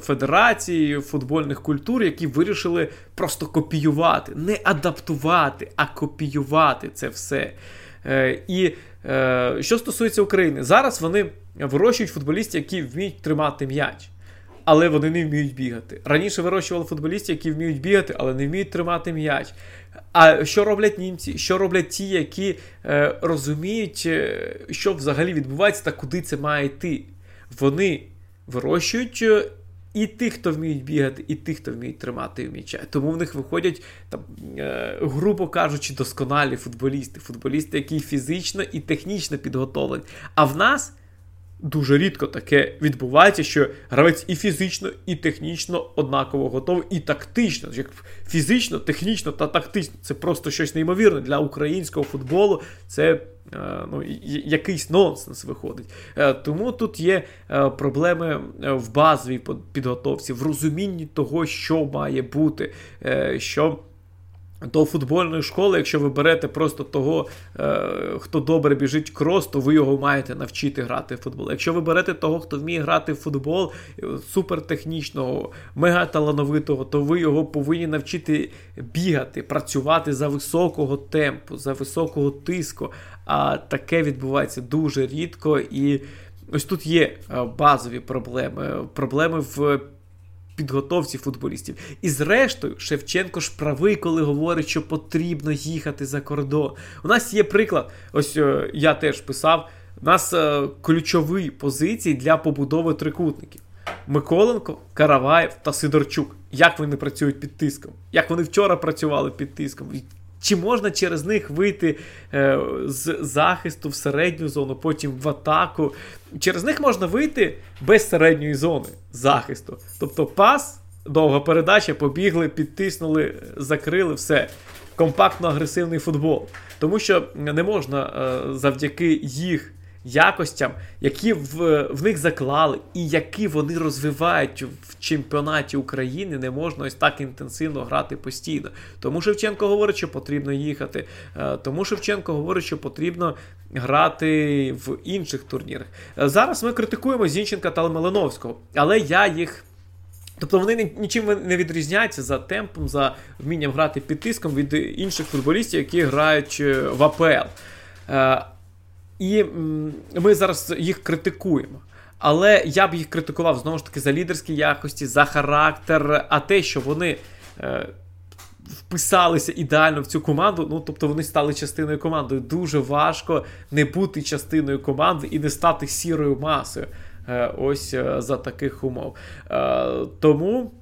федерацій, футбольних культур, які вирішили просто копіювати, не адаптувати, а копіювати це все. Е, І е, що стосується України, зараз вони вирощують футболістів, які вміють тримати м'яч але вони не вміють бігати. Раніше вирощували футболістів, які вміють бігати, але не вміють тримати м'яч. А що роблять німці? Що роблять ті, які е, розуміють, е, що взагалі відбувається та куди це має йти? Вони вирощують. Е, і тих, хто вміють бігати, і тих, хто вміють тримати м'яча. Тому в них виходять, там, е, грубо кажучи, досконалі футболісти. Футболісти, які фізично і технічно підготовлені. А в нас Дуже рідко таке відбувається, що гравець і фізично, і технічно однаково готовий, і тактично. Як Фізично, технічно та тактично. Це просто щось неймовірне для українського футболу. Це е, ну, якийсь нонсенс виходить. Е, тому тут є е, проблеми в базовій підготовці, в розумінні того, що має бути. що до футбольної школи, якщо ви берете просто того, е, хто добре біжить крос, то ви його маєте навчити грати в футбол. Якщо ви берете того, хто вміє грати в футбол е, супертехнічного, мегаталановитого, то ви його повинні навчити бігати, працювати за високого темпу, за високого тиску. А таке відбувається дуже рідко. І ось тут є е, базові проблеми. Проблеми в підготовці футболістів. І зрештою, Шевченко ж правий, коли говорить, що потрібно їхати за кордон. У нас є приклад, ось е, я теж писав. У нас е, ключові позиції для побудови трикутників. Миколенко, Караваєв та Сидорчук. Як вони працюють під тиском? Як вони вчора працювали під тиском? Чи можна через них вийти е, з захисту в середню зону, потім в атаку? Через них можна вийти без середньої зони захисту. Тобто пас, довга передача, побігли, підтиснули, закрили, все. Компактно-агресивний футбол. Тому що не можна е, завдяки їх якостям, які в, в них заклали, і які вони розвивають в чемпіонаті України, не можна ось так інтенсивно грати постійно. Тому Шевченко говорить, що потрібно їхати. Е, тому Шевченко говорить, що потрібно грати в інших турнірах. Е, зараз ми критикуємо Зінченка та Малиновського, але я їх. Тобто вони нічим не відрізняються за темпом, за вмінням грати під тиском від інших футболістів, які грають е, в АПЛ. І ми зараз їх критикуємо. Але я б їх критикував знову ж таки за лідерські якості, за характер, а те, що вони е, вписалися ідеально в цю команду, ну тобто вони стали частиною команди. Дуже важко не бути частиною команди і не стати сірою масою. Е, ось е, за таких умов. Е, тому.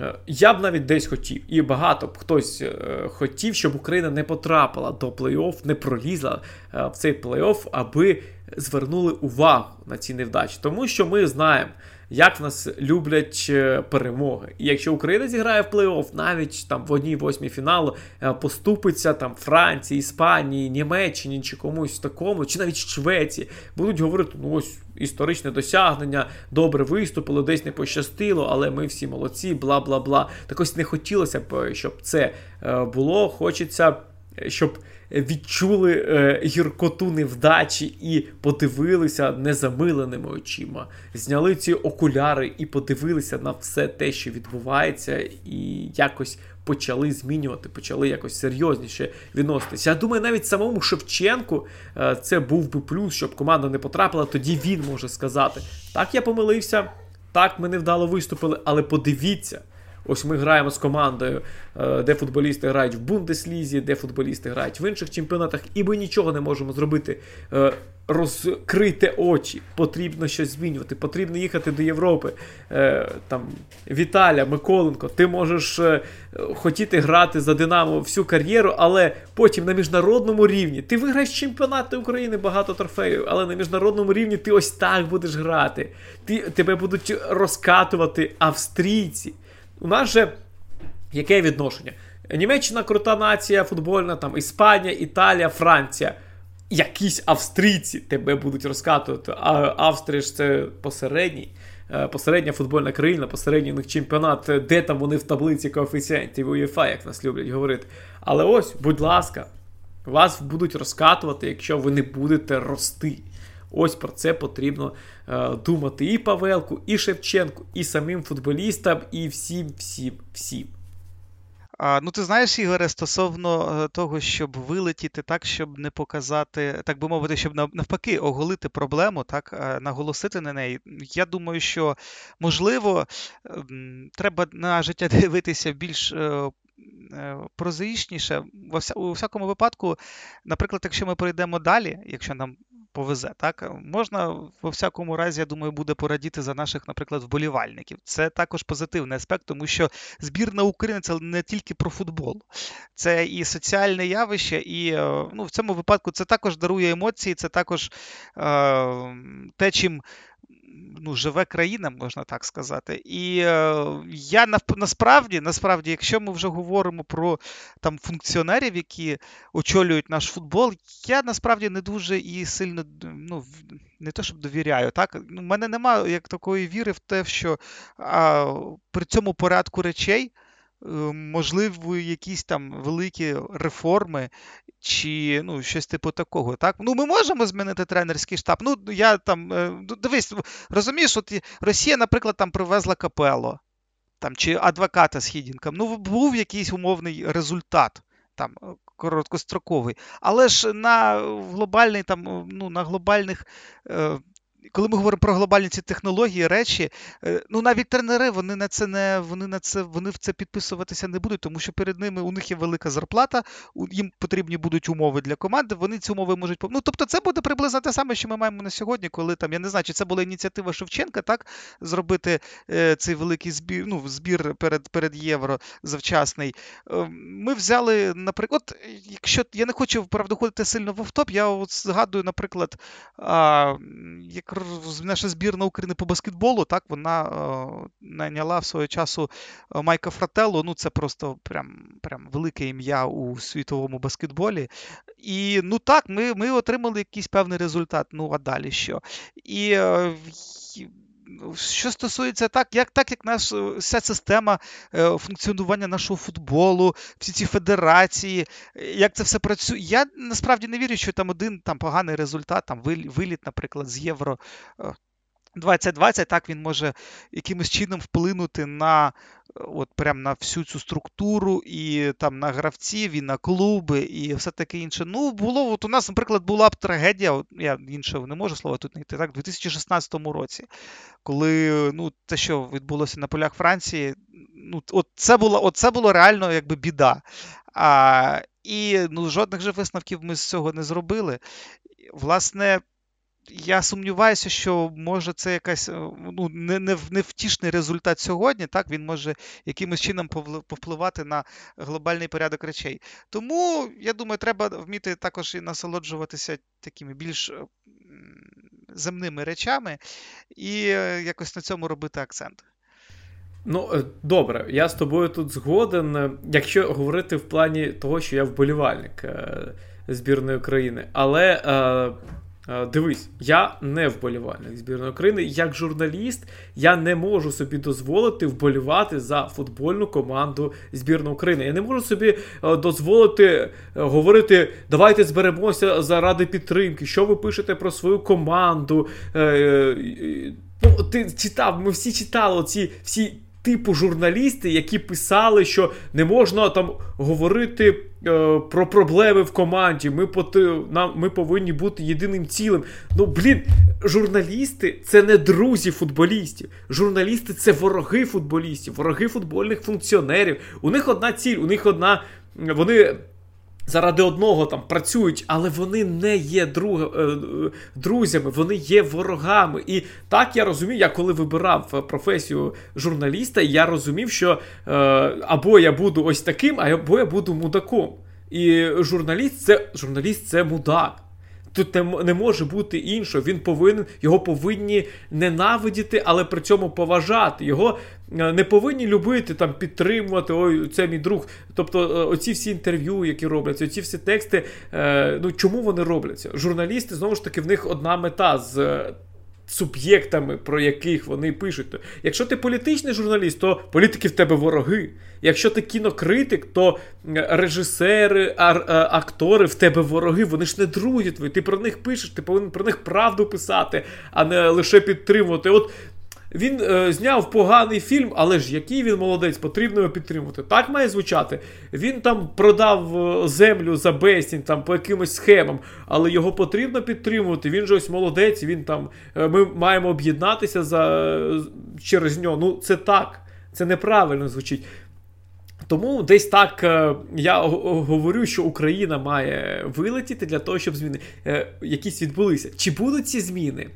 Е, я б навіть десь хотів, і багато б хтось е, хотів, щоб Україна не потрапила до плей-офф, не пролізла е, в цей плей-офф, аби звернули увагу на ці невдачі. Тому що ми знаємо, як в нас люблять е, перемоги. І якщо Україна зіграє в плей-офф, навіть там в одній восьмій фіналу е, поступиться там Франції, Іспанії, Німеччині чи комусь такому, чи навіть Швеції, будуть говорити, ну ось історичне досягнення, добре виступили, десь не пощастило, але ми всі молодці, бла бла бла. Так ось не хотілося б, щоб це е, було. Хочеться, щоб відчули е, гіркоту невдачі і подивилися незамиленими очима, зняли ці окуляри і подивилися на все те, що відбувається, і якось почали змінювати, почали якось серйозніше відноситися. Я думаю, навіть самому Шевченку е, це був би плюс, щоб команда не потрапила. Тоді він може сказати: так, я помилився, так, ми невдало виступили, але подивіться. Ось ми граємо з командою, е, де футболісти грають в Бундеслізі, де футболісти грають в інших чемпіонатах, і ми нічого не можемо зробити. Е, розкрити очі, потрібно щось змінювати, потрібно їхати до Європи. Е, там Віталя, Миколенко, ти можеш хотіти грати за Динамо всю кар'єру, але потім на міжнародному рівні ти виграєш чемпіонати України, багато трофеїв, але на міжнародному рівні ти ось так будеш грати. Ти, Тебе будуть розкатувати австрійці. У нас же яке відношення? Німеччина крута нація, футбольна, там Іспанія, Італія, Франція. Якісь австрійці тебе будуть розкатувати. А Австрія ж це посередній. Е, посередня футбольна країна, посередній у них чемпіонат, де там вони в таблиці коефіцієнтів УЄФА, як нас люблять говорити. Але ось, будь ласка, вас будуть розкатувати, якщо ви не будете рости. Ось про це потрібно е, думати і Павелку, і Шевченку, і самим футболістам, і всім, всім, всім. А, Ну, ти знаєш, Ігоре, стосовно е, того, щоб вилетіти так, щоб не показати, так би мовити, щоб навпаки оголити проблему, так, е, наголосити на неї. Я думаю, що можливо ем, треба на життя [LAUGHS] дивитися більш е, прозаїчніше. У всякому випадку, наприклад, якщо ми перейдемо далі, якщо нам повезе. Так можна во всякому разі, я думаю, буде порадіти за наших, наприклад, вболівальників. Це також позитивний аспект, тому що збірна України це не тільки про футбол, це і соціальне явище, і е, ну, в цьому випадку це також дарує емоції, це також е, те, чим ну, живе країна, можна так сказати. І е, я насправді, насправді, якщо ми вже говоримо про там функціонерів, які очолюють наш футбол, я насправді не дуже і сильно ну, не то, щоб довіряю. так. У ну, мене немає як такої віри в те, що а, при цьому порядку речей. Е, можливо, якісь там великі реформи, чи ну, щось типу такого. Так? Ну, Ми можемо змінити тренерський штаб. Ну, я там, е, Дивись, розумієш, от Росія, наприклад, там привезла капело там, чи адвоката з Хідінком. Ну, був якийсь умовний результат. Там е, короткостроковий, але ж на глобальний там ну на глобальних коли ми говоримо про глобальні ці технології, речі, е, ну навіть тренери вони на це не вони на це вони в це підписуватися не будуть, тому що перед ними у них є велика зарплата, їм потрібні будуть умови для команди. Вони ці умови можуть Ну, тобто, це буде приблизно те саме, що ми маємо на сьогодні, коли там я не знаю, чи це була ініціатива Шевченка, так зробити е, цей великий збір, ну збір перед перед євро завчасний. Е, ми взяли, наприклад, якщо я не хочу правда ходити сильно в автоп, я от згадую, наприклад, як наша збірна України по баскетболу, так, вона е, найняла в свого часу е, Майка Фрателло, ну це просто прям прям велике ім'я у світовому баскетболі. І ну так, ми ми отримали якийсь певний результат. Ну, а далі що? І е, що стосується так, як так як наша вся система е, функціонування нашого футболу, всі ці федерації, як це все працює, я насправді не вірю, що там один там поганий результат, там виліт, наприклад, з євро. 2020, так він може якимось чином вплинути на от прям на всю цю структуру, і там на гравців, і на клуби, і все таке інше. Ну, було, от у нас, наприклад, була б трагедія, от, я іншого не можу слова тут знайти, так, у 2016 році, коли ну, те, що відбулося на полях Франції, ну, от це було, от це було реально якби біда. А, І ну, жодних же висновків ми з цього не зробили. Власне, я сумніваюся, що може це якась е, ну, не, не, невтішний результат сьогодні, так він може якимось чином повпливати на глобальний порядок речей. Тому, я думаю, треба вміти також і насолоджуватися такими більш е, земними речами і е, якось на цьому робити акцент. Ну, добре, я з тобою тут згоден, якщо говорити в плані того, що я вболівальник збірної країни. Але дивись, я не вболівальник збірної України. Як журналіст, я не можу собі дозволити вболівати за футбольну команду збірної України. Я не можу собі е, дозволити е, говорити, давайте зберемося заради підтримки. Що ви пишете про свою команду? Ну, ти читав, ми всі читали ці всі типу журналісти, які писали, що не можна там говорити е, про проблеми в команді. Ми поти, нам, ми повинні бути єдиним цілим. Ну, блін, журналісти це не друзі футболістів. Журналісти це вороги футболістів, вороги футбольних функціонерів. У них одна ціль, у них одна. Вони заради одного там працюють, але вони не є друг, е, друзями, вони є ворогами. І так я розумію, я коли вибирав професію журналіста, я розумів, що е, або я буду ось таким, або я буду мудаком. І журналіст це журналіст це мудак. Тут не може бути іншого. Він повинен, його повинні ненавидіти, але при цьому поважати. Його е, не повинні любити, там, підтримувати. Ой, це мій друг. Тобто, е, оці всі інтерв'ю, які робляться, оці всі тексти. Е, ну чому вони робляться? Журналісти знову ж таки в них одна мета з суб'єктами, про яких вони пишуть. Якщо ти політичний журналіст, то політики в тебе вороги. Якщо ти кінокритик, то режисери, ар- е, актори в тебе вороги, вони ж не друзі твої. Ти про них пишеш, ти повинен про них правду писати, а не лише підтримувати. От він е, зняв поганий фільм, але ж який він молодець, потрібно його підтримувати. Так має звучати. Він там продав е, землю за безцінь там по якимось схемам, але його потрібно підтримувати. Він же ось молодець. Він там е, ми маємо об'єднатися за через нього. Ну це так, це неправильно звучить. Тому десь так е, я говорю, що Україна має вилетіти для того, щоб зміни е, якісь відбулися. Чи будуть ці зміни?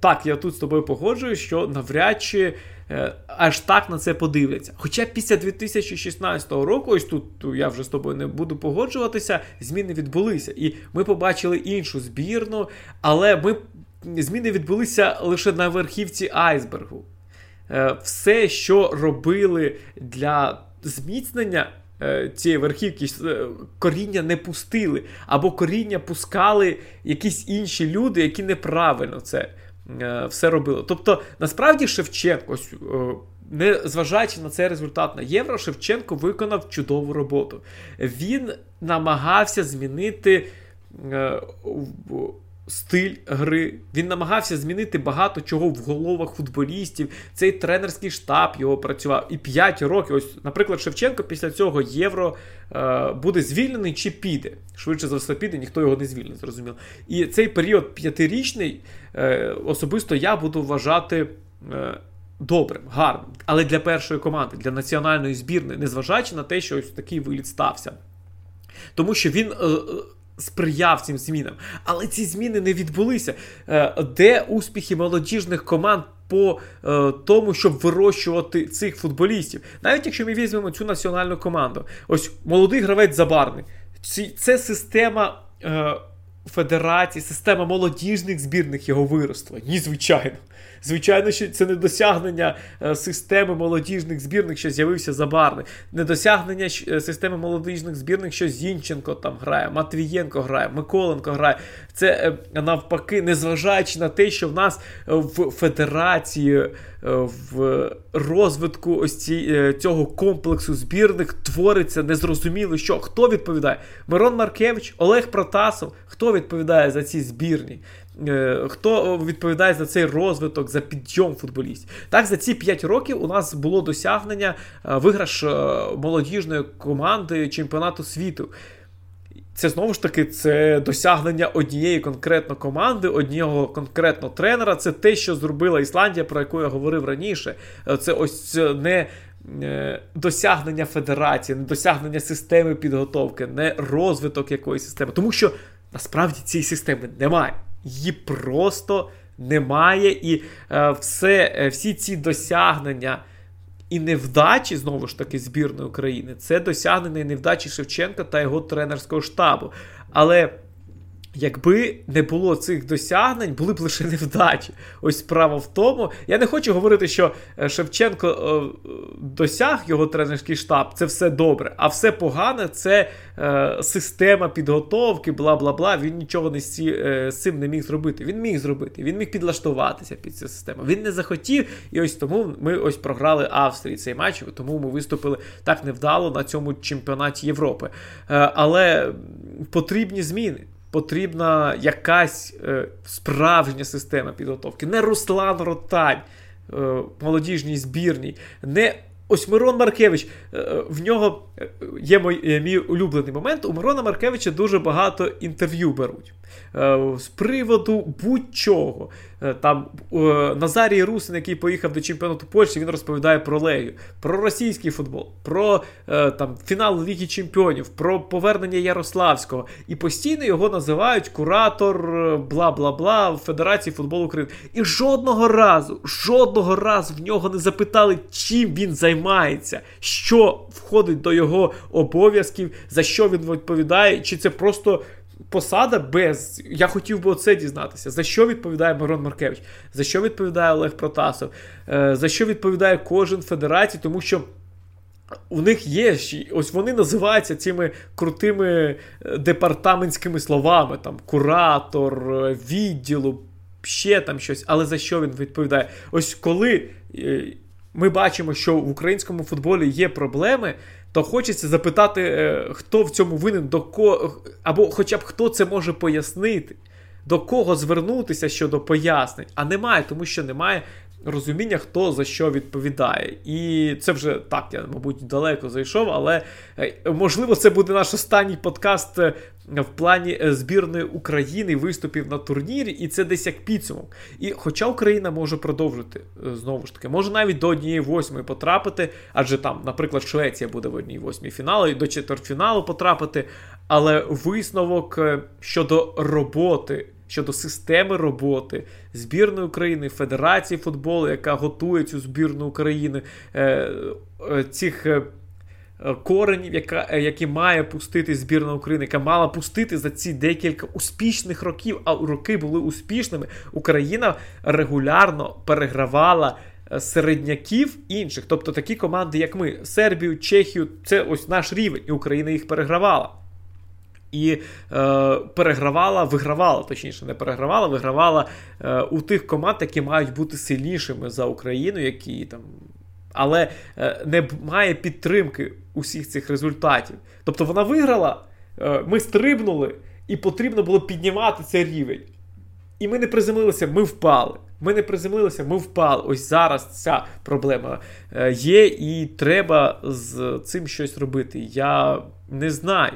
Так, я тут з тобою погоджую, що навряд чи е, аж так на це подивляться. Хоча після 2016 року, ось тут я вже з тобою не буду погоджуватися, зміни відбулися. І ми побачили іншу збірну, але ми зміни відбулися лише на верхівці айсбергу. Е, все, що робили для зміцнення. Е, цієї верхівки е, коріння не пустили, або коріння пускали якісь інші люди, які неправильно це все робило. Тобто, насправді Шевченко, е, не зважаючи на цей результат на євро, Шевченко виконав чудову роботу. Він намагався змінити. Е, стиль гри. Він намагався змінити багато чого в головах футболістів. Цей тренерський штаб його працював. І 5 років. Ось, наприклад, Шевченко після цього євро е, буде звільнений чи піде. Швидше за все піде, ніхто його не звільнить, зрозуміло. І цей період п'ятирічний е, особисто я буду вважати. Е, Добрим, гарним, але для першої команди, для національної збірної, незважаючи на те, що ось такий виліт стався. Тому що він е, сприяв цим змінам. Але ці зміни не відбулися. Е, де успіхи молодіжних команд по е, тому, щоб вирощувати цих футболістів? Навіть якщо ми візьмемо цю національну команду, ось молодий гравець забарний. Це система. Е, Федерації, система молодіжних збірних його виросла. Ні, звичайно. Звичайно, що це не досягнення е, системи молодіжних збірних, що з'явився Забарний. Не досягнення е, системи молодіжних збірних, що Зінченко там грає, Матвієнко грає, Миколенко грає. Це е, навпаки, незважаючи на те, що в нас в федерації, в розвитку ось ці, цього комплексу збірних твориться незрозуміло, що хто відповідає? Мирон Маркевич, Олег Протасов, хто відповідає за ці збірні? Е, хто відповідає за цей розвиток, за підйом футболістів? Так, за ці 5 років у нас було досягнення е, виграш е, молодіжної команди чемпіонату світу. Це знову ж таки це досягнення однієї конкретно команди, одного конкретно тренера. Це те, що зробила Ісландія, про яку я говорив раніше. Це ось не досягнення федерації, не досягнення системи підготовки, не розвиток якоїсь системи. Тому що насправді цієї системи немає її просто немає. І е, все, е, всі ці досягнення і невдачі, знову ж таки, збірної України, це досягнення і невдачі Шевченка та його тренерського штабу. Але Якби не було цих досягнень, були б лише невдачі. Ось справа в тому. Я не хочу говорити, що е, Шевченко е, досяг його тренерський штаб, це все добре, а все погане це е, система підготовки, бла бла бла. Він нічого не з, е, цим не міг зробити. Він міг зробити, він міг підлаштуватися під цю систему. Він не захотів, і ось тому ми ось програли Австрії цей матч, тому ми виступили так невдало на цьому чемпіонаті Європи. Е, але потрібні зміни потрібна якась е, справжня система підготовки. Не Руслан Ротань е, молодіжній збірній, не ось Мирон Маркевич. Е, в нього є мій, мій улюблений момент. У Мирона Маркевича дуже багато інтерв'ю беруть. Е, з приводу будь-чого. Е, там е, Назарій Русин, який поїхав до чемпіонату Польщі, він розповідає про Легію, про російський футбол, про там фінал Ліги Чемпіонів, про повернення Ярославського. І постійно його називають куратор, бла бла бла в Федерації футболу України. І жодного разу, жодного разу в нього не запитали, чим він займається, що входить до його обов'язків, за що він відповідає, чи це просто посада без. Я хотів би оце дізнатися. За що відповідає Мирон Маркевич, за що відповідає Олег Протасов, е, за що відповідає кожен федерацій, тому що. У них є ось вони називаються цими крутими е, департаментськими словами: там куратор, е, відділу, ще там щось. Але за що він відповідає? Ось коли ми бачимо, що в українському футболі є проблеми, то хочеться запитати, е, хто в цьому винен, до кого, або хоча б хто це може пояснити, до кого звернутися щодо пояснень. А немає, тому що немає розуміння, хто за що відповідає. І це вже так, я, мабуть, далеко зайшов, але е, можливо, це буде наш останній подкаст е, в плані е, збірної України виступів на турнірі, і це десь як підсумок. І хоча Україна може продовжити знову ж таки, може навіть до однієї восьмої потрапити, адже там, наприклад, Швеція буде в одній восьмій фіналу і до четвертьфіналу потрапити. Але висновок щодо роботи щодо системи роботи збірної України, Федерації футболу, яка готує цю збірну України, е, е, цих е, коренів, яка, які має пустити збірна України, яка мала пустити за ці декілька успішних років, а роки були успішними. Україна регулярно перегравала. Середняків інших, тобто такі команди, як ми, Сербію, Чехію, це ось наш рівень, і Україна їх перегравала і е, перегравала, вигравала, точніше, не перегравала, вигравала е, у тих команд, які мають бути сильнішими за Україну, які там. Але е, не має підтримки усіх цих результатів. Тобто вона виграла, е, ми стрибнули, і потрібно було піднімати цей рівень. І ми не приземлилися, ми впали. Ми не приземлилися, ми впали. Ось зараз ця проблема е, є, і треба з цим щось робити. Я не знаю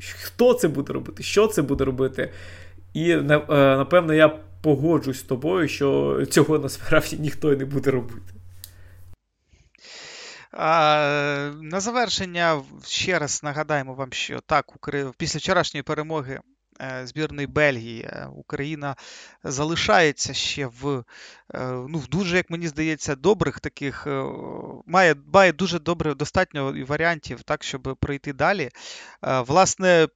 хто це буде робити, що це буде робити. І е, напевно я погоджусь з тобою, що цього насправді ніхто і не буде робити. А, На завершення ще раз нагадаємо вам, що так, після вчорашньої перемоги збірної Бельгії е, Україна залишається ще в ну, в дуже, як мені здається, добрих таких, має має дуже добре достатньо варіантів, так, щоб пройти далі. Власне,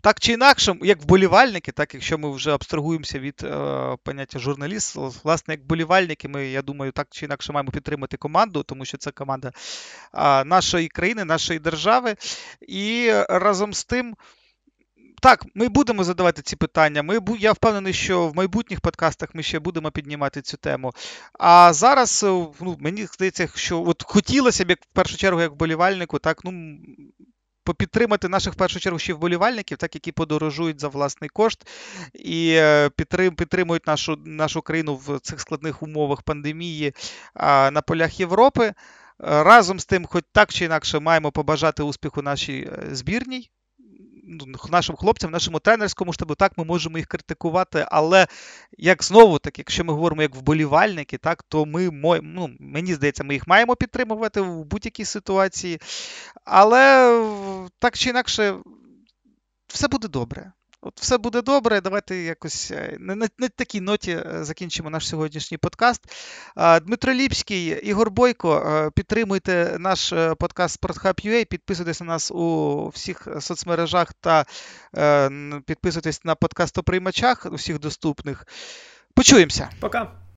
так чи інакше, як вболівальники, так якщо ми вже абстрагуємося від е, поняття журналіст, власне, як вболівальники, ми, я думаю, так чи інакше маємо підтримати команду, тому що це команда е, нашої країни, нашої держави. І разом з тим. Так, ми будемо задавати ці питання. Ми, Я впевнений, що в майбутніх подкастах ми ще будемо піднімати цю тему. А зараз ну, мені здається, що от хотілося б, як в першу чергу, як вболівальнику, так, ну, підтримати наших в першу чергу ще вболівальників, так які подорожують за власний кошт і е, підтримують нашу нашу країну в цих складних умовах пандемії на полях Європи. Разом з тим, хоч так чи інакше, маємо побажати успіху нашій е, збірній. Ну, нашим хлопцям, нашому тренерському штабу, так, ми можемо їх критикувати, але як знову таки, якщо ми говоримо як вболівальники, так, то ми, ну, мені здається, ми їх маємо підтримувати в будь-якій ситуації. Але так чи інакше, все буде добре. От все буде добре. Давайте якось е, на, на, на такій ноті е, закінчимо наш сьогоднішній подкаст. Дмитро Ліпський, Ігор Бойко, е, підтримуйте наш подкаст SportHub.ua, підписуйтесь на нас у всіх соцмережах та підписуйтесь на подкастоприймачах, у всіх доступних. Почуємося. Пока.